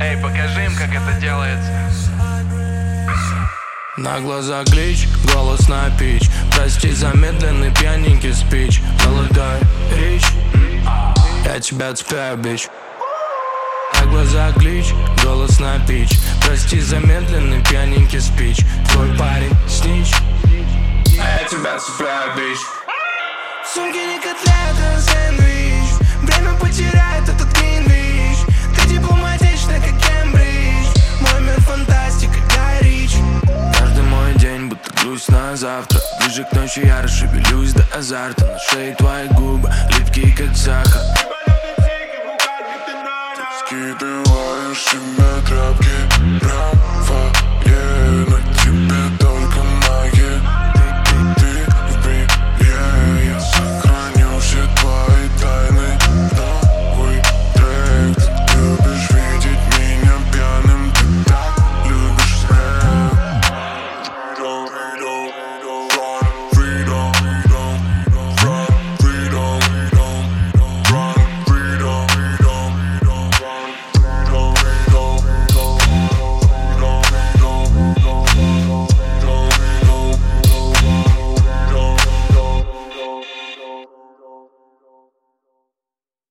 Эй, покажи им, как это делается. На глаза глич, голос на пич. Прости за медленный пьяненький спич. Молодой речь. Я тебя цепляю, бич. На глаза глич, голос на пич. Прости за медленный пьяненький спич. Твой парень снич. А я тебя цепляю, бич Сумки не котлета, а сэндвич. Время потеряет этот Гринвич. Ты дипломатична, как Кембридж. Мой мир фантастика, Гай Рич. Каждый мой день будто грусть на завтра. Ближе к ночи я расшевелюсь до азарта. На шее твои губы, липкие как сахар. Скидываешь тряпки